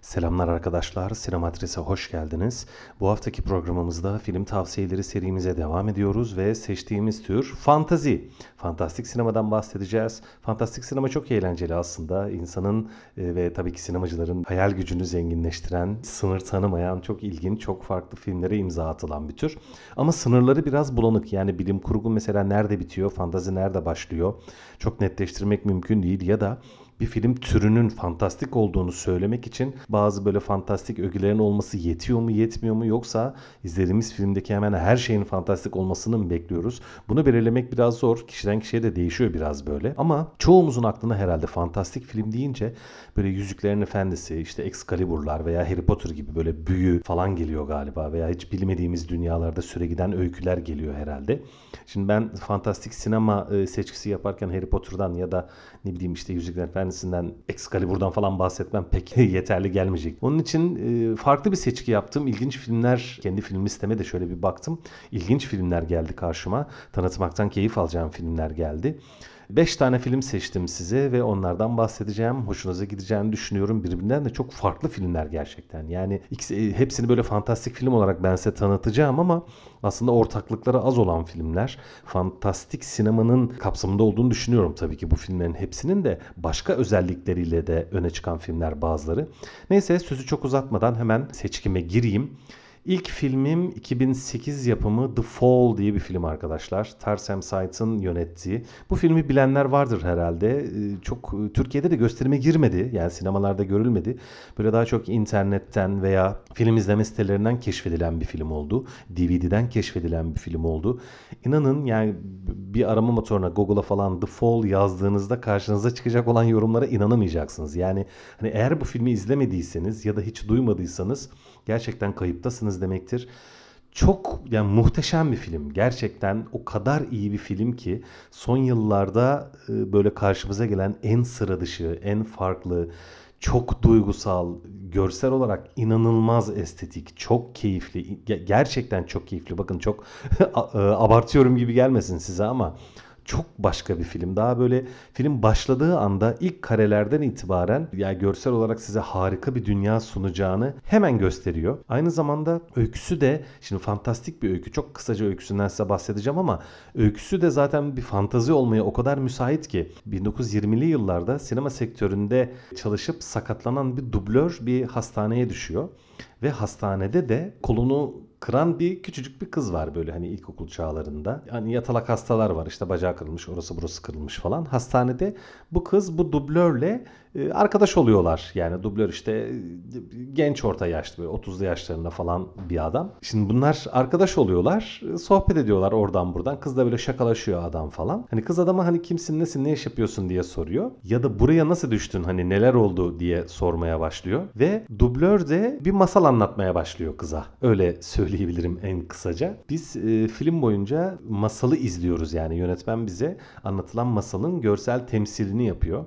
Selamlar arkadaşlar, Sinematris'e hoş geldiniz. Bu haftaki programımızda film tavsiyeleri serimize devam ediyoruz ve seçtiğimiz tür fantazi. Fantastik sinemadan bahsedeceğiz. Fantastik sinema çok eğlenceli aslında. İnsanın e, ve tabii ki sinemacıların hayal gücünü zenginleştiren, sınır tanımayan, çok ilginç, çok farklı filmlere imza atılan bir tür. Ama sınırları biraz bulanık. Yani bilim kurgu mesela nerede bitiyor, fantazi nerede başlıyor? Çok netleştirmek mümkün değil ya da bir film türünün fantastik olduğunu söylemek için bazı böyle fantastik ögelerin olması yetiyor mu yetmiyor mu yoksa izlediğimiz filmdeki hemen her şeyin fantastik olmasını mı bekliyoruz? Bunu belirlemek biraz zor. Kişiden kişiye de değişiyor biraz böyle. Ama çoğumuzun aklına herhalde fantastik film deyince böyle Yüzüklerin Efendisi, işte Excalibur'lar veya Harry Potter gibi böyle büyü falan geliyor galiba veya hiç bilmediğimiz dünyalarda süre giden öyküler geliyor herhalde. Şimdi ben fantastik sinema e, seçkisi yaparken Harry Potter'dan ya da ne bileyim işte Yüzüklerin Efendisi'nden Excalibur'dan falan bahsetmem pek yeterli gelmeyecek. Onun için e, farklı bir seçki yaptım. İlginç filmler, kendi film listeme de şöyle bir baktım. İlginç filmler geldi karşıma. Tanıtmaktan keyif alacağım filmler geldi. 5 tane film seçtim size ve onlardan bahsedeceğim. Hoşunuza gideceğini düşünüyorum. Birbirinden de çok farklı filmler gerçekten. Yani ikisi, e, hepsini böyle fantastik film olarak ben size tanıtacağım ama aslında ortaklıkları az olan filmler. Fantastik sinemanın kapsamında olduğunu düşünüyorum tabii ki bu filmlerin hepsinin de başka özellikleriyle de öne çıkan filmler bazıları. Neyse sözü çok uzatmadan hemen seçkime gireyim. İlk filmim 2008 yapımı The Fall diye bir film arkadaşlar. Tarsem Sight'ın yönettiği. Bu filmi bilenler vardır herhalde. Ee, çok e, Türkiye'de de gösterime girmedi. Yani sinemalarda görülmedi. Böyle daha çok internetten veya film izleme sitelerinden keşfedilen bir film oldu. DVD'den keşfedilen bir film oldu. İnanın yani bir arama motoruna Google'a falan The Fall yazdığınızda karşınıza çıkacak olan yorumlara inanamayacaksınız. Yani hani eğer bu filmi izlemediyseniz ya da hiç duymadıysanız gerçekten kayıptasınız demektir. Çok yani muhteşem bir film. Gerçekten o kadar iyi bir film ki son yıllarda e, böyle karşımıza gelen en sıra dışı, en farklı, çok duygusal, görsel olarak inanılmaz estetik, çok keyifli, gerçekten çok keyifli. Bakın çok e, abartıyorum gibi gelmesin size ama çok başka bir film. Daha böyle film başladığı anda ilk karelerden itibaren ya görsel olarak size harika bir dünya sunacağını hemen gösteriyor. Aynı zamanda öyküsü de şimdi fantastik bir öykü. Çok kısaca öyküsünden size bahsedeceğim ama öyküsü de zaten bir fantazi olmaya o kadar müsait ki 1920'li yıllarda sinema sektöründe çalışıp sakatlanan bir dublör bir hastaneye düşüyor ve hastanede de kolunu kıran bir küçücük bir kız var böyle hani ilkokul çağlarında. Hani yatalak hastalar var işte bacağı kırılmış orası burası kırılmış falan. Hastanede bu kız bu dublörle e, arkadaş oluyorlar. Yani dublör işte e, genç orta yaşlı böyle 30'lu yaşlarında falan bir adam. Şimdi bunlar arkadaş oluyorlar. E, sohbet ediyorlar oradan buradan. Kız da böyle şakalaşıyor adam falan. Hani kız adama hani kimsin nesin ne iş yapıyorsun diye soruyor. Ya da buraya nasıl düştün hani neler oldu diye sormaya başlıyor. Ve dublör de bir masal anlatmaya başlıyor kıza. Öyle söyleyebilirim en kısaca. Biz e, film boyunca masalı izliyoruz yani yönetmen bize anlatılan masalın görsel temsilini yapıyor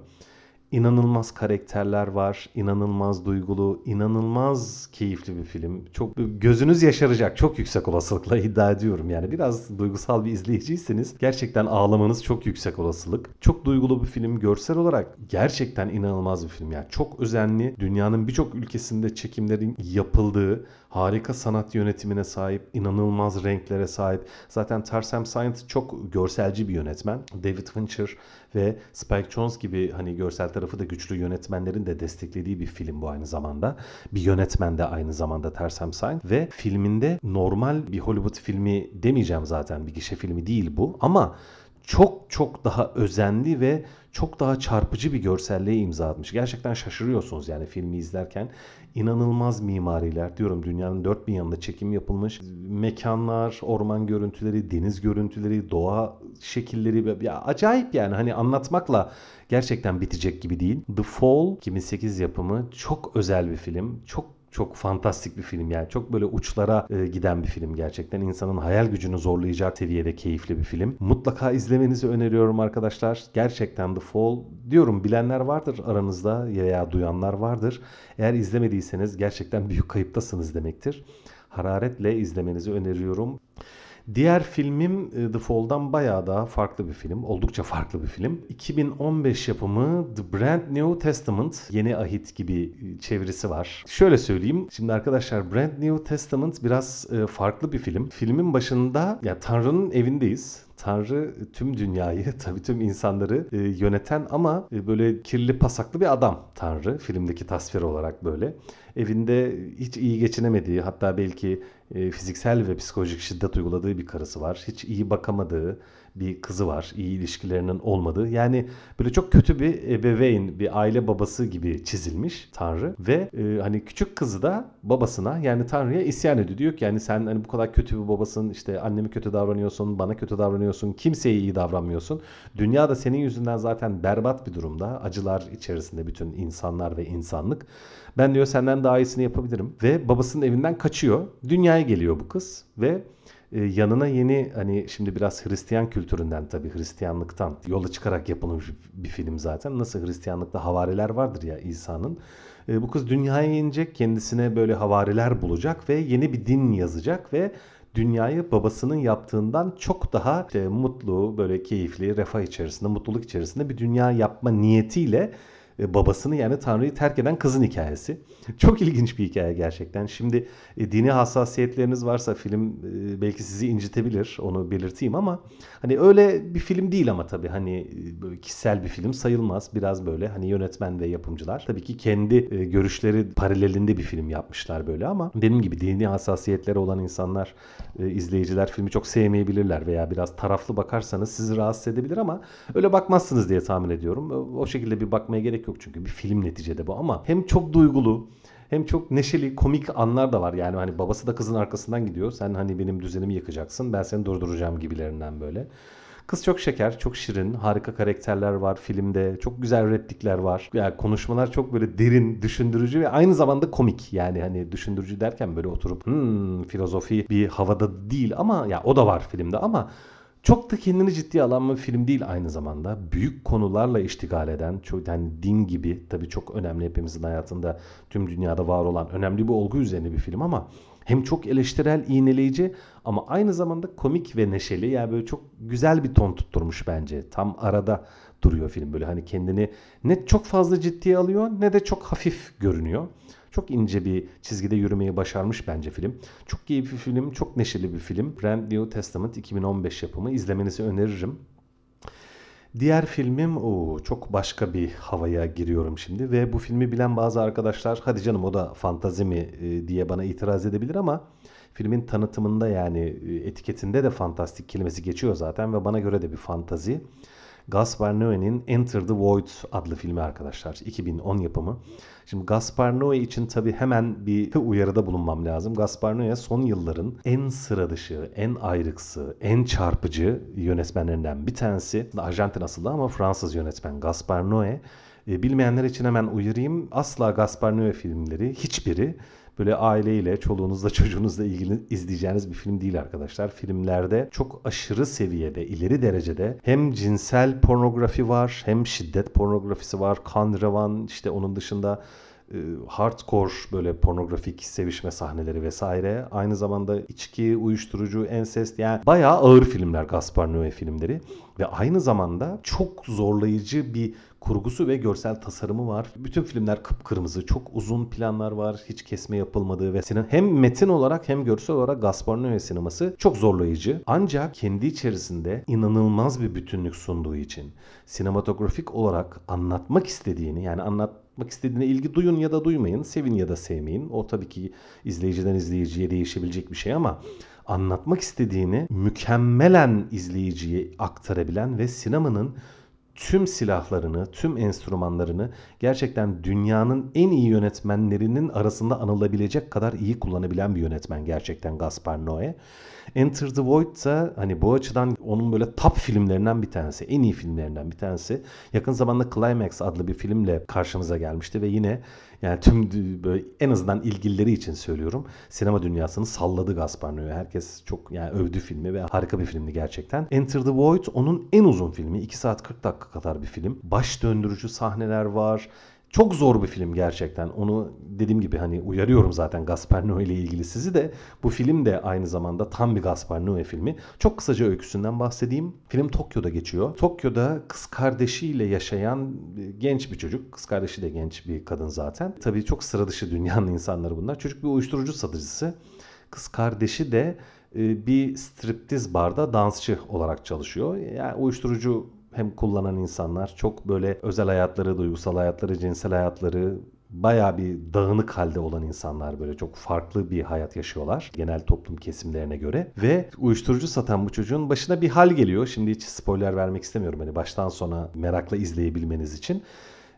inanılmaz karakterler var, inanılmaz duygulu, inanılmaz keyifli bir film. Çok gözünüz yaşaracak çok yüksek olasılıkla iddia ediyorum. Yani biraz duygusal bir izleyiciyseniz gerçekten ağlamanız çok yüksek olasılık. Çok duygulu bir film görsel olarak gerçekten inanılmaz bir film. Yani çok özenli, dünyanın birçok ülkesinde çekimlerin yapıldığı, harika sanat yönetimine sahip, inanılmaz renklere sahip. Zaten Tarsem Science çok görselci bir yönetmen. David Fincher ve Spike Jonze gibi hani görsel tarafı da güçlü yönetmenlerin de desteklediği bir film bu aynı zamanda. Bir yönetmen de aynı zamanda Tarsem Science ve filminde normal bir Hollywood filmi demeyeceğim zaten bir gişe filmi değil bu ama çok çok daha özenli ve çok daha çarpıcı bir görselliğe imza atmış. Gerçekten şaşırıyorsunuz yani filmi izlerken. inanılmaz mimariler diyorum dünyanın dört bin yanında çekim yapılmış. Mekanlar, orman görüntüleri, deniz görüntüleri, doğa şekilleri ya acayip yani hani anlatmakla gerçekten bitecek gibi değil. The Fall 2008 yapımı çok özel bir film. Çok çok fantastik bir film yani. Çok böyle uçlara e, giden bir film gerçekten. insanın hayal gücünü zorlayacak seviyede keyifli bir film. Mutlaka izlemenizi öneriyorum arkadaşlar. Gerçekten The Fall diyorum bilenler vardır aranızda veya duyanlar vardır. Eğer izlemediyseniz gerçekten büyük kayıptasınız demektir. Hararetle izlemenizi öneriyorum. Diğer filmim e, The Fall'dan bayağı daha farklı bir film. Oldukça farklı bir film. 2015 yapımı The Brand New Testament. Yeni ahit gibi e, çevirisi var. Şöyle söyleyeyim. Şimdi arkadaşlar Brand New Testament biraz e, farklı bir film. Filmin başında ya Tanrı'nın evindeyiz. Tanrı tüm dünyayı, tabii tüm insanları e, yöneten ama e, böyle kirli pasaklı bir adam Tanrı filmdeki tasvir olarak böyle. Evinde hiç iyi geçinemediği hatta belki e, fiziksel ve psikolojik şiddet uyguladığı bir karısı var. Hiç iyi bakamadığı bir kızı var. İyi ilişkilerinin olmadığı. Yani böyle çok kötü bir ebeveyn, bir aile babası gibi çizilmiş Tanrı ve e, hani küçük kızı da babasına yani Tanrı'ya isyan ediyor. Diyor ki yani sen hani bu kadar kötü bir babasın, işte anneme kötü davranıyorsun, bana kötü davranıyorsun, kimseye iyi davranmıyorsun. Dünya da senin yüzünden zaten berbat bir durumda. Acılar içerisinde bütün insanlar ve insanlık. Ben diyor senden daha iyisini yapabilirim. Ve babasının evinden kaçıyor. Dünyaya geliyor bu kız ve e, yanına yeni hani şimdi biraz Hristiyan kültüründen tabii Hristiyanlıktan yola çıkarak yapılmış bir film zaten. Nasıl Hristiyanlıkta havariler vardır ya İsa'nın. E, bu kız dünyaya inecek, kendisine böyle havariler bulacak ve yeni bir din yazacak ve dünyayı babasının yaptığından çok daha işte mutlu, böyle keyifli, refah içerisinde, mutluluk içerisinde bir dünya yapma niyetiyle babasını yani Tanrı'yı terk eden kızın hikayesi. Çok ilginç bir hikaye gerçekten. Şimdi e, dini hassasiyetleriniz varsa film e, belki sizi incitebilir onu belirteyim ama hani öyle bir film değil ama tabii hani e, böyle kişisel bir film sayılmaz. Biraz böyle hani yönetmen ve yapımcılar tabii ki kendi e, görüşleri paralelinde bir film yapmışlar böyle ama benim gibi dini hassasiyetleri olan insanlar e, izleyiciler filmi çok sevmeyebilirler veya biraz taraflı bakarsanız sizi rahatsız edebilir ama öyle bakmazsınız diye tahmin ediyorum. O şekilde bir bakmaya gerek yok çünkü bir film neticede bu ama hem çok duygulu hem çok neşeli, komik anlar da var. Yani hani babası da kızın arkasından gidiyor. Sen hani benim düzenimi yıkacaksın. Ben seni durduracağım gibilerinden böyle. Kız çok şeker, çok şirin, harika karakterler var filmde. Çok güzel replikler var. Yani konuşmalar çok böyle derin, düşündürücü ve aynı zamanda komik. Yani hani düşündürücü derken böyle oturup hmm, filozofi bir havada değil ama ya o da var filmde ama çok da kendini ciddiye alan bir film değil aynı zamanda. Büyük konularla iştigal eden, çok, yani din gibi tabii çok önemli hepimizin hayatında tüm dünyada var olan önemli bir olgu üzerine bir film ama hem çok eleştirel, iğneleyici ama aynı zamanda komik ve neşeli. Yani böyle çok güzel bir ton tutturmuş bence. Tam arada duruyor film böyle hani kendini ne çok fazla ciddiye alıyor ne de çok hafif görünüyor. Çok ince bir çizgide yürümeyi başarmış bence film. Çok keyifli film, çok neşeli bir film. Brand New Testament 2015 yapımı. İzlemenizi öneririm. Diğer filmim o çok başka bir havaya giriyorum şimdi ve bu filmi bilen bazı arkadaşlar hadi canım o da fantazi mi e, diye bana itiraz edebilir ama filmin tanıtımında yani e, etiketinde de fantastik kelimesi geçiyor zaten ve bana göre de bir fantazi. Gaspar Noé'nin Enter the Void adlı filmi arkadaşlar. 2010 yapımı. Şimdi Gaspar Noé için tabii hemen bir uyarıda bulunmam lazım. Gaspar Noé son yılların en sıra dışı, en ayrıksı, en çarpıcı yönetmenlerinden bir tanesi. Arjantin asıllı ama Fransız yönetmen Gaspar Noé. E, bilmeyenler için hemen uyarayım. Asla Gaspar Noé filmleri hiçbiri böyle aileyle, çoluğunuzla, çocuğunuzla ilgili izleyeceğiniz bir film değil arkadaşlar. Filmlerde çok aşırı seviyede, ileri derecede hem cinsel pornografi var, hem şiddet pornografisi var, kan revan, işte onun dışında e, hardcore böyle pornografik sevişme sahneleri vesaire. Aynı zamanda içki, uyuşturucu, ensest yani bayağı ağır filmler Gaspar Noé filmleri. Ve aynı zamanda çok zorlayıcı bir kurgusu ve görsel tasarımı var. Bütün filmler kıpkırmızı, çok uzun planlar var, hiç kesme yapılmadığı ve senin hem metin olarak hem görsel olarak Gaspar Noé sineması çok zorlayıcı. Ancak kendi içerisinde inanılmaz bir bütünlük sunduğu için sinematografik olarak anlatmak istediğini yani anlatmak istediğine ilgi duyun ya da duymayın, sevin ya da sevmeyin. O tabii ki izleyiciden izleyiciye değişebilecek bir şey ama anlatmak istediğini mükemmelen izleyiciye aktarabilen ve sinemanın tüm silahlarını, tüm enstrümanlarını gerçekten dünyanın en iyi yönetmenlerinin arasında anılabilecek kadar iyi kullanabilen bir yönetmen gerçekten Gaspar Noé. Enter the Void ise hani bu açıdan onun böyle top filmlerinden bir tanesi, en iyi filmlerinden bir tanesi. Yakın zamanda Climax adlı bir filmle karşımıza gelmişti ve yine yani tüm böyle en azından ilgilileri için söylüyorum. Sinema dünyasını salladı Gaspar Noé. Herkes çok yani övdü filmi ve harika bir filmdi gerçekten. Enter the Void onun en uzun filmi. 2 saat 40 dakika kadar bir film. Baş döndürücü sahneler var Çok zor bir film gerçekten. Onu dediğim gibi hani uyarıyorum zaten Gaspar Noé ile ilgili sizi de. Bu film de aynı zamanda tam bir Gaspar Noé filmi. Çok kısaca öyküsünden bahsedeyim. Film Tokyo'da geçiyor. Tokyo'da kız kardeşiyle yaşayan genç bir çocuk. Kız kardeşi de genç bir kadın zaten. Tabii çok sıra dışı dünyanın insanları bunlar. Çocuk bir uyuşturucu satıcısı. Kız kardeşi de e, bir striptiz barda dansçı olarak çalışıyor. Yani uyuşturucu hem kullanan insanlar çok böyle özel hayatları, duygusal hayatları, cinsel hayatları baya bir dağınık halde olan insanlar böyle çok farklı bir hayat yaşıyorlar genel toplum kesimlerine göre ve uyuşturucu satan bu çocuğun başına bir hal geliyor. Şimdi hiç spoiler vermek istemiyorum hani baştan sona merakla izleyebilmeniz için.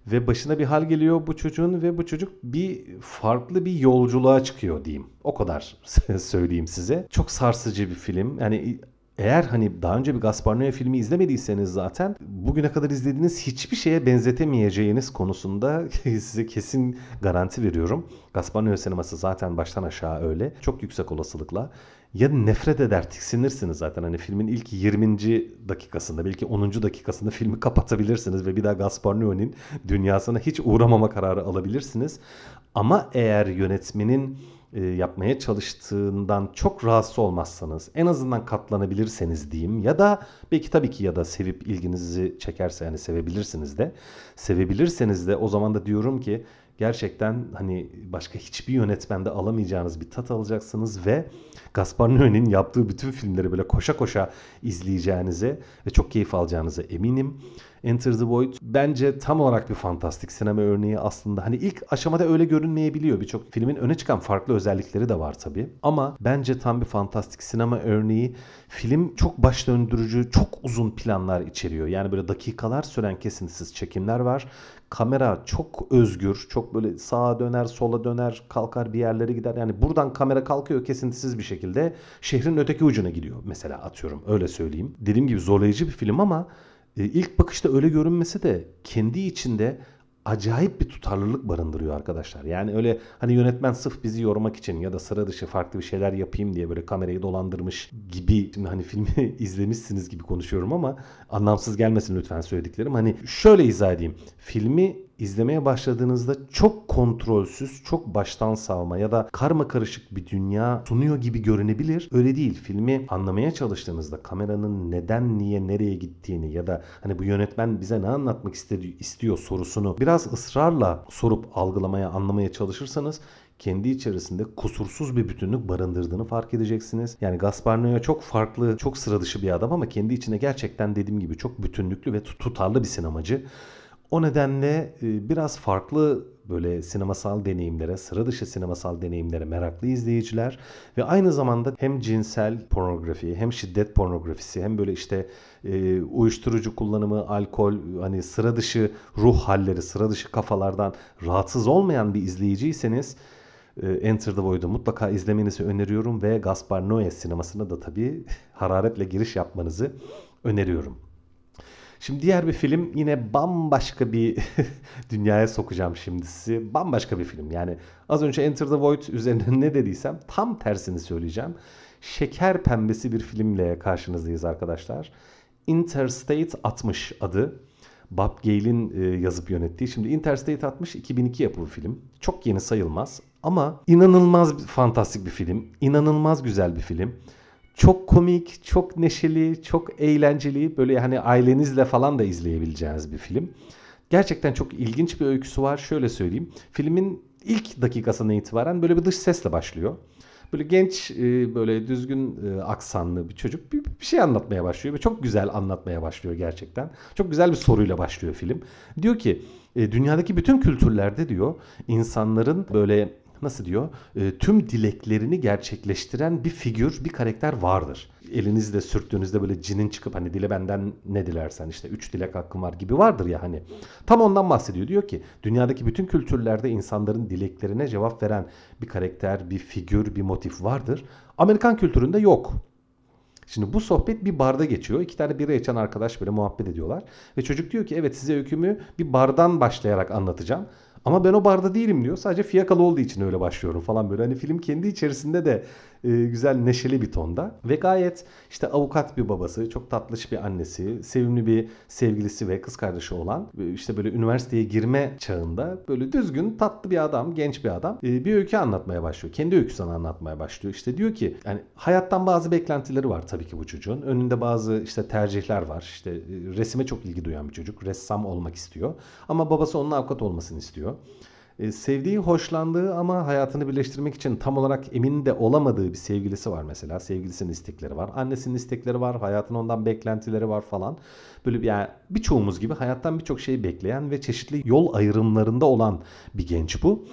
Ve başına bir hal geliyor bu çocuğun ve bu çocuk bir farklı bir yolculuğa çıkıyor diyeyim. O kadar söyleyeyim size. Çok sarsıcı bir film. Yani eğer hani daha önce bir Gaspar Noé filmi izlemediyseniz zaten bugüne kadar izlediğiniz hiçbir şeye benzetemeyeceğiniz konusunda size kesin garanti veriyorum. Gaspar Noé sineması zaten baştan aşağı öyle. Çok yüksek olasılıkla. Ya nefret eder, tiksinirsiniz zaten. Hani filmin ilk 20. dakikasında, belki 10. dakikasında filmi kapatabilirsiniz ve bir daha Gaspar Noé'nin dünyasına hiç uğramama kararı alabilirsiniz. Ama eğer yönetmenin yapmaya çalıştığından çok rahatsız olmazsanız en azından katlanabilirseniz diyeyim ya da belki tabii ki ya da sevip ilginizi çekerse yani sevebilirsiniz de sevebilirseniz de o zaman da diyorum ki gerçekten hani başka hiçbir yönetmende alamayacağınız bir tat alacaksınız ve Gaspar Noé'nin yaptığı bütün filmleri böyle koşa koşa izleyeceğinize ve çok keyif alacağınıza eminim. Enter the Void bence tam olarak bir fantastik sinema örneği aslında. Hani ilk aşamada öyle görünmeyebiliyor. Birçok filmin öne çıkan farklı özellikleri de var tabii. Ama bence tam bir fantastik sinema örneği. Film çok baş döndürücü, çok uzun planlar içeriyor. Yani böyle dakikalar süren kesintisiz çekimler var. Kamera çok özgür, çok böyle sağa döner, sola döner, kalkar bir yerlere gider. Yani buradan kamera kalkıyor kesintisiz bir şekilde şehrin öteki ucuna gidiyor mesela atıyorum öyle söyleyeyim. Dediğim gibi zorlayıcı bir film ama e, ilk bakışta öyle görünmesi de kendi içinde acayip bir tutarlılık barındırıyor arkadaşlar. Yani öyle hani yönetmen sırf bizi yormak için ya da sıra dışı farklı bir şeyler yapayım diye böyle kamerayı dolandırmış gibi şimdi hani filmi izlemişsiniz gibi konuşuyorum ama anlamsız gelmesin lütfen söylediklerim. Hani şöyle izah edeyim. Filmi izlemeye başladığınızda çok kontrolsüz, çok baştan savma ya da karma karışık bir dünya sunuyor gibi görünebilir. Öyle değil. Filmi anlamaya çalıştığınızda kameranın neden, niye, nereye gittiğini ya da hani bu yönetmen bize ne anlatmak istiyor sorusunu biraz ısrarla sorup algılamaya, anlamaya çalışırsanız kendi içerisinde kusursuz bir bütünlük barındırdığını fark edeceksiniz. Yani Gaspar Noé çok farklı, çok sıra dışı bir adam ama kendi içine gerçekten dediğim gibi çok bütünlüklü ve tutarlı bir sinemacı. O nedenle e, biraz farklı böyle sinemasal deneyimlere, sıra dışı sinemasal deneyimlere meraklı izleyiciler ve aynı zamanda hem cinsel pornografi, hem şiddet pornografisi, hem böyle işte e, uyuşturucu kullanımı, alkol, hani sıra dışı ruh halleri, sıra dışı kafalardan rahatsız olmayan bir izleyiciyseniz e, Enter the Void'u mutlaka izlemenizi öneriyorum ve Gaspar Noé sinemasına da tabii hararetle giriş yapmanızı öneriyorum. Şimdi diğer bir film yine bambaşka bir dünyaya sokacağım şimdi sizi. Bambaşka bir film. Yani az önce Enter the Void üzerine ne dediysem tam tersini söyleyeceğim. Şeker pembesi bir filmle karşınızdayız arkadaşlar. Interstate 60 adı. Bob Gale'in e, yazıp yönettiği. Şimdi Interstate 60 2002 yapımı film. Çok yeni sayılmaz ama inanılmaz fantastik bir film. İnanılmaz güzel bir film çok komik, çok neşeli, çok eğlenceli. Böyle hani ailenizle falan da izleyebileceğiniz bir film. Gerçekten çok ilginç bir öyküsü var. Şöyle söyleyeyim. Filmin ilk dakikasına itibaren böyle bir dış sesle başlıyor. Böyle genç, e, böyle düzgün e, aksanlı bir çocuk bir, bir şey anlatmaya başlıyor ve çok güzel anlatmaya başlıyor gerçekten. Çok güzel bir soruyla başlıyor film. Diyor ki e, dünyadaki bütün kültürlerde diyor insanların böyle nasıl diyor? E, tüm dileklerini gerçekleştiren bir figür, bir karakter vardır. Elinizle sürttüğünüzde böyle cinin çıkıp hani dile benden ne dilersen işte üç dilek hakkım var gibi vardır ya hani. Tam ondan bahsediyor. Diyor ki dünyadaki bütün kültürlerde insanların dileklerine cevap veren bir karakter, bir figür, bir motif vardır. Amerikan kültüründe yok. Şimdi bu sohbet bir barda geçiyor. İki tane bira içen arkadaş böyle muhabbet ediyorlar. Ve çocuk diyor ki evet size öykümü bir bardan başlayarak anlatacağım. Ama ben o barda değilim diyor. Sadece fiyakalı olduğu için öyle başlıyorum falan böyle. Hani film kendi içerisinde de e, güzel neşeli bir tonda. Ve gayet işte avukat bir babası, çok tatlış bir annesi, sevimli bir sevgilisi ve kız kardeşi olan e, işte böyle üniversiteye girme çağında böyle düzgün tatlı bir adam, genç bir adam e, bir öykü anlatmaya başlıyor. Kendi öyküsünü anlatmaya başlıyor. İşte diyor ki yani hayattan bazı beklentileri var tabii ki bu çocuğun. Önünde bazı işte tercihler var. İşte e, resime çok ilgi duyan bir çocuk. Ressam olmak istiyor. Ama babası onun avukat olmasını istiyor. E, sevdiği, hoşlandığı ama hayatını birleştirmek için tam olarak emin de olamadığı bir sevgilisi var mesela. Sevgilisinin istekleri var. Annesinin istekleri var. Hayatın ondan beklentileri var falan. Böyle bir yani birçoğumuz gibi hayattan birçok şeyi bekleyen ve çeşitli yol ayrımlarında olan bir genç bu.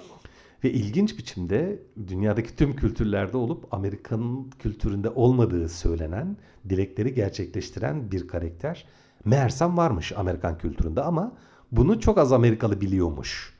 Ve ilginç biçimde dünyadaki tüm kültürlerde olup Amerika'nın kültüründe olmadığı söylenen, dilekleri gerçekleştiren bir karakter. Meğersem varmış Amerikan kültüründe ama bunu çok az Amerikalı biliyormuş.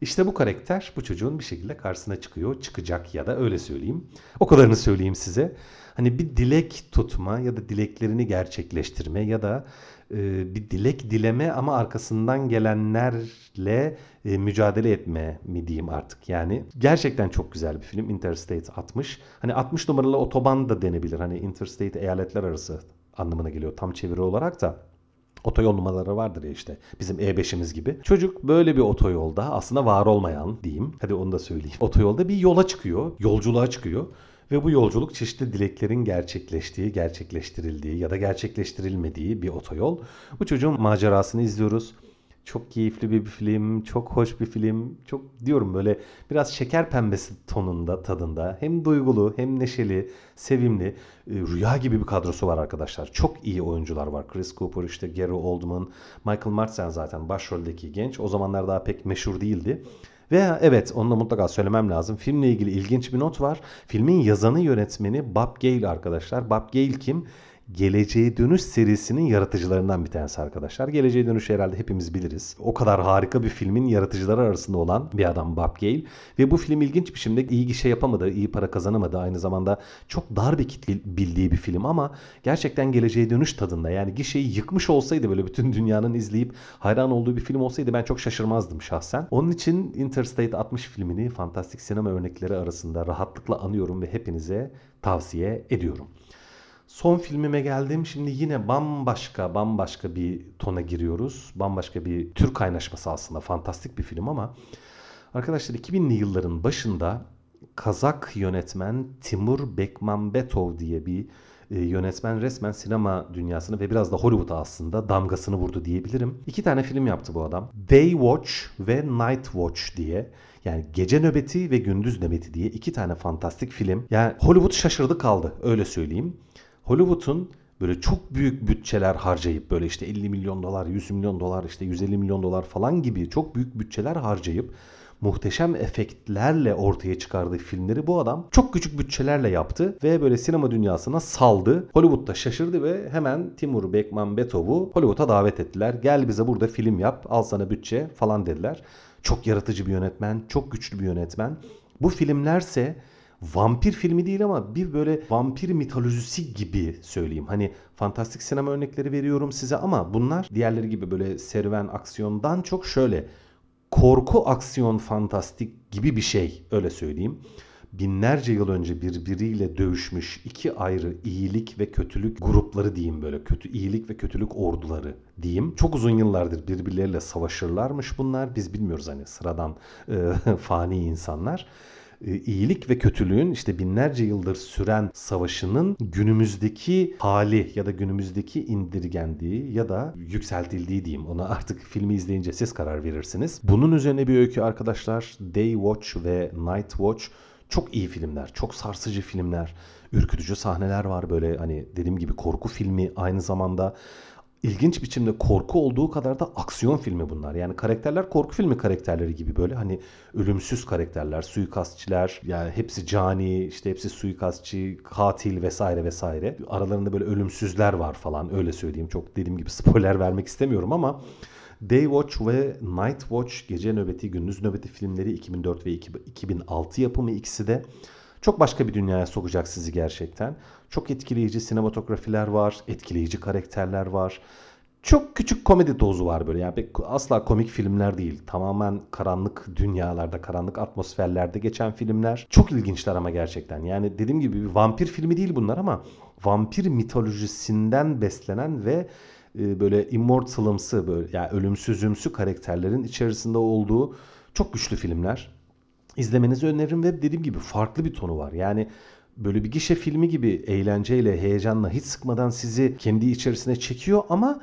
İşte bu karakter bu çocuğun bir şekilde karşısına çıkıyor. Çıkacak ya da öyle söyleyeyim. O kadarını söyleyeyim size. Hani bir dilek tutma ya da dileklerini gerçekleştirme ya da e, bir dilek dileme ama arkasından gelenlerle e, mücadele etme mi diyeyim artık. Yani gerçekten çok güzel bir film Interstate 60. Hani 60 numaralı otoban da denebilir. Hani Interstate eyaletler arası anlamına geliyor tam çeviri olarak da. Otoyol numaraları vardır ya işte bizim E5'imiz gibi. Çocuk böyle bir otoyolda aslında var olmayan diyeyim. Hadi onu da söyleyeyim. Otoyolda bir yola çıkıyor, yolculuğa çıkıyor. Ve bu yolculuk çeşitli dileklerin gerçekleştiği, gerçekleştirildiği ya da gerçekleştirilmediği bir otoyol. Bu çocuğun macerasını izliyoruz. Çok keyifli bir film, çok hoş bir film. Çok diyorum böyle biraz şeker pembesi tonunda, tadında. Hem duygulu, hem neşeli, sevimli. E, rüya gibi bir kadrosu var arkadaşlar. Çok iyi oyuncular var. Chris Cooper, işte Gary Oldman, Michael Madsen zaten başroldeki genç. O zamanlar daha pek meşhur değildi. Ve evet onu da mutlaka söylemem lazım. Filmle ilgili ilginç bir not var. Filmin yazanı yönetmeni Bob Gale arkadaşlar. Bob Gale kim? Geleceğe Dönüş serisinin yaratıcılarından bir tanesi arkadaşlar. Geleceğe Dönüş herhalde hepimiz biliriz. O kadar harika bir filmin yaratıcıları arasında olan bir adam Bob Gale. Ve bu film ilginç bir şekilde iyi gişe yapamadı, iyi para kazanamadı. Aynı zamanda çok dar bir kitle bildiği bir film ama gerçekten Geleceğe Dönüş tadında. Yani gişeyi yıkmış olsaydı böyle bütün dünyanın izleyip hayran olduğu bir film olsaydı ben çok şaşırmazdım şahsen. Onun için Interstate 60 filmini fantastik sinema örnekleri arasında rahatlıkla anıyorum ve hepinize tavsiye ediyorum. Son filmime geldim. Şimdi yine bambaşka bambaşka bir tona giriyoruz. Bambaşka bir tür kaynaşması aslında. Fantastik bir film ama arkadaşlar 2000'li yılların başında Kazak yönetmen Timur Bekmambetov diye bir e, yönetmen resmen sinema dünyasını ve biraz da Hollywood'a aslında damgasını vurdu diyebilirim. İki tane film yaptı bu adam. Day Watch ve Night Watch diye. Yani gece nöbeti ve gündüz nöbeti diye iki tane fantastik film. Yani Hollywood şaşırdı kaldı öyle söyleyeyim. Hollywood'un böyle çok büyük bütçeler harcayıp böyle işte 50 milyon dolar, 100 milyon dolar, işte 150 milyon dolar falan gibi çok büyük bütçeler harcayıp muhteşem efektlerle ortaya çıkardığı filmleri bu adam çok küçük bütçelerle yaptı ve böyle sinema dünyasına saldı. Hollywood'da şaşırdı ve hemen Timur Bekmambetov'u Hollywood'a davet ettiler. Gel bize burada film yap, al sana bütçe falan dediler. Çok yaratıcı bir yönetmen, çok güçlü bir yönetmen. Bu filmlerse vampir filmi değil ama bir böyle vampir mitolojisi gibi söyleyeyim. Hani fantastik sinema örnekleri veriyorum size ama bunlar diğerleri gibi böyle serüven aksiyondan çok şöyle korku aksiyon fantastik gibi bir şey öyle söyleyeyim. Binlerce yıl önce birbiriyle dövüşmüş iki ayrı iyilik ve kötülük grupları diyeyim böyle kötü iyilik ve kötülük orduları diyeyim. Çok uzun yıllardır birbirleriyle savaşırlarmış bunlar. Biz bilmiyoruz hani sıradan e, fani insanlar. E, iyilik ve kötülüğün işte binlerce yıldır süren savaşının günümüzdeki hali ya da günümüzdeki indirgendiği ya da yükseltildiği diyeyim. Ona artık filmi izleyince siz karar verirsiniz. Bunun üzerine bir öykü arkadaşlar. Day Watch ve Night Watch çok iyi filmler, çok sarsıcı filmler, ürkütücü sahneler var böyle hani dediğim gibi korku filmi aynı zamanda ilginç biçimde korku olduğu kadar da aksiyon filmi bunlar. Yani karakterler korku filmi karakterleri gibi böyle hani ölümsüz karakterler, suikastçiler, yani hepsi cani, işte hepsi suikastçı, katil vesaire vesaire. Aralarında böyle ölümsüzler var falan öyle söyleyeyim. Çok dediğim gibi spoiler vermek istemiyorum ama Day Watch ve Night Watch gece nöbeti, gündüz nöbeti filmleri 2004 ve 2006 yapımı ikisi de çok başka bir dünyaya sokacak sizi gerçekten. Çok etkileyici sinematografiler var, etkileyici karakterler var. Çok küçük komedi dozu var böyle. Yani asla komik filmler değil. Tamamen karanlık dünyalarda, karanlık atmosferlerde geçen filmler. Çok ilginçler ama gerçekten. Yani dediğim gibi bir vampir filmi değil bunlar ama vampir mitolojisinden beslenen ve e, böyle immortalımsı böyle yani ölümsüzümsü karakterlerin içerisinde olduğu çok güçlü filmler. İzlemenizi öneririm ve dediğim gibi farklı bir tonu var. Yani böyle bir gişe filmi gibi eğlenceyle, heyecanla hiç sıkmadan sizi kendi içerisine çekiyor ama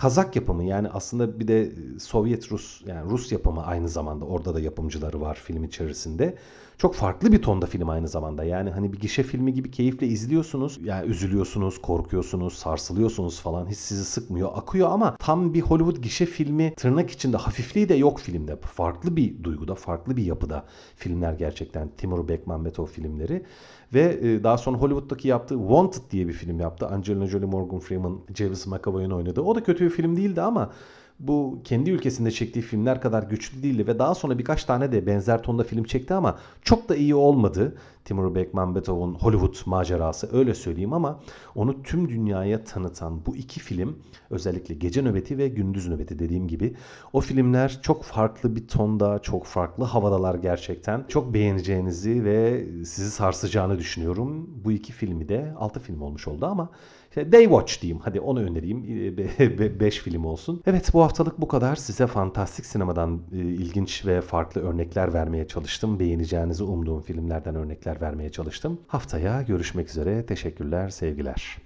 Kazak yapımı yani aslında bir de Sovyet Rus yani Rus yapımı aynı zamanda orada da yapımcıları var film içerisinde. Çok farklı bir tonda film aynı zamanda. Yani hani bir gişe filmi gibi keyifle izliyorsunuz. Yani üzülüyorsunuz, korkuyorsunuz, sarsılıyorsunuz falan. Hiç sizi sıkmıyor, akıyor ama tam bir Hollywood gişe filmi tırnak içinde hafifliği de yok filmde. Farklı bir duyguda, farklı bir yapıda filmler gerçekten. Timur Bekmambetov filmleri. Ve e, daha sonra Hollywood'daki yaptığı Wanted diye bir film yaptı. Angelina Jolie, Morgan Freeman, James McAvoy'un oynadığı. O da kötü bir film değildi ama bu kendi ülkesinde çektiği filmler kadar güçlü değildi ve daha sonra birkaç tane de benzer tonda film çekti ama çok da iyi olmadı. Timur Bekmambetov'un Hollywood macerası öyle söyleyeyim ama onu tüm dünyaya tanıtan bu iki film özellikle Gece Nöbeti ve Gündüz Nöbeti dediğim gibi o filmler çok farklı bir tonda, çok farklı havadalar gerçekten. Çok beğeneceğinizi ve sizi sarsacağını düşünüyorum. Bu iki filmi de 6 film olmuş oldu ama işte Day Watch diyeyim. Hadi onu önereyim. 5 film olsun. Evet bu haftalık bu kadar. Size fantastik sinemadan e, ilginç ve farklı örnekler vermeye çalıştım. Beğeneceğinizi umduğum filmlerden örnekler vermeye çalıştım. Haftaya görüşmek üzere. Teşekkürler, sevgiler.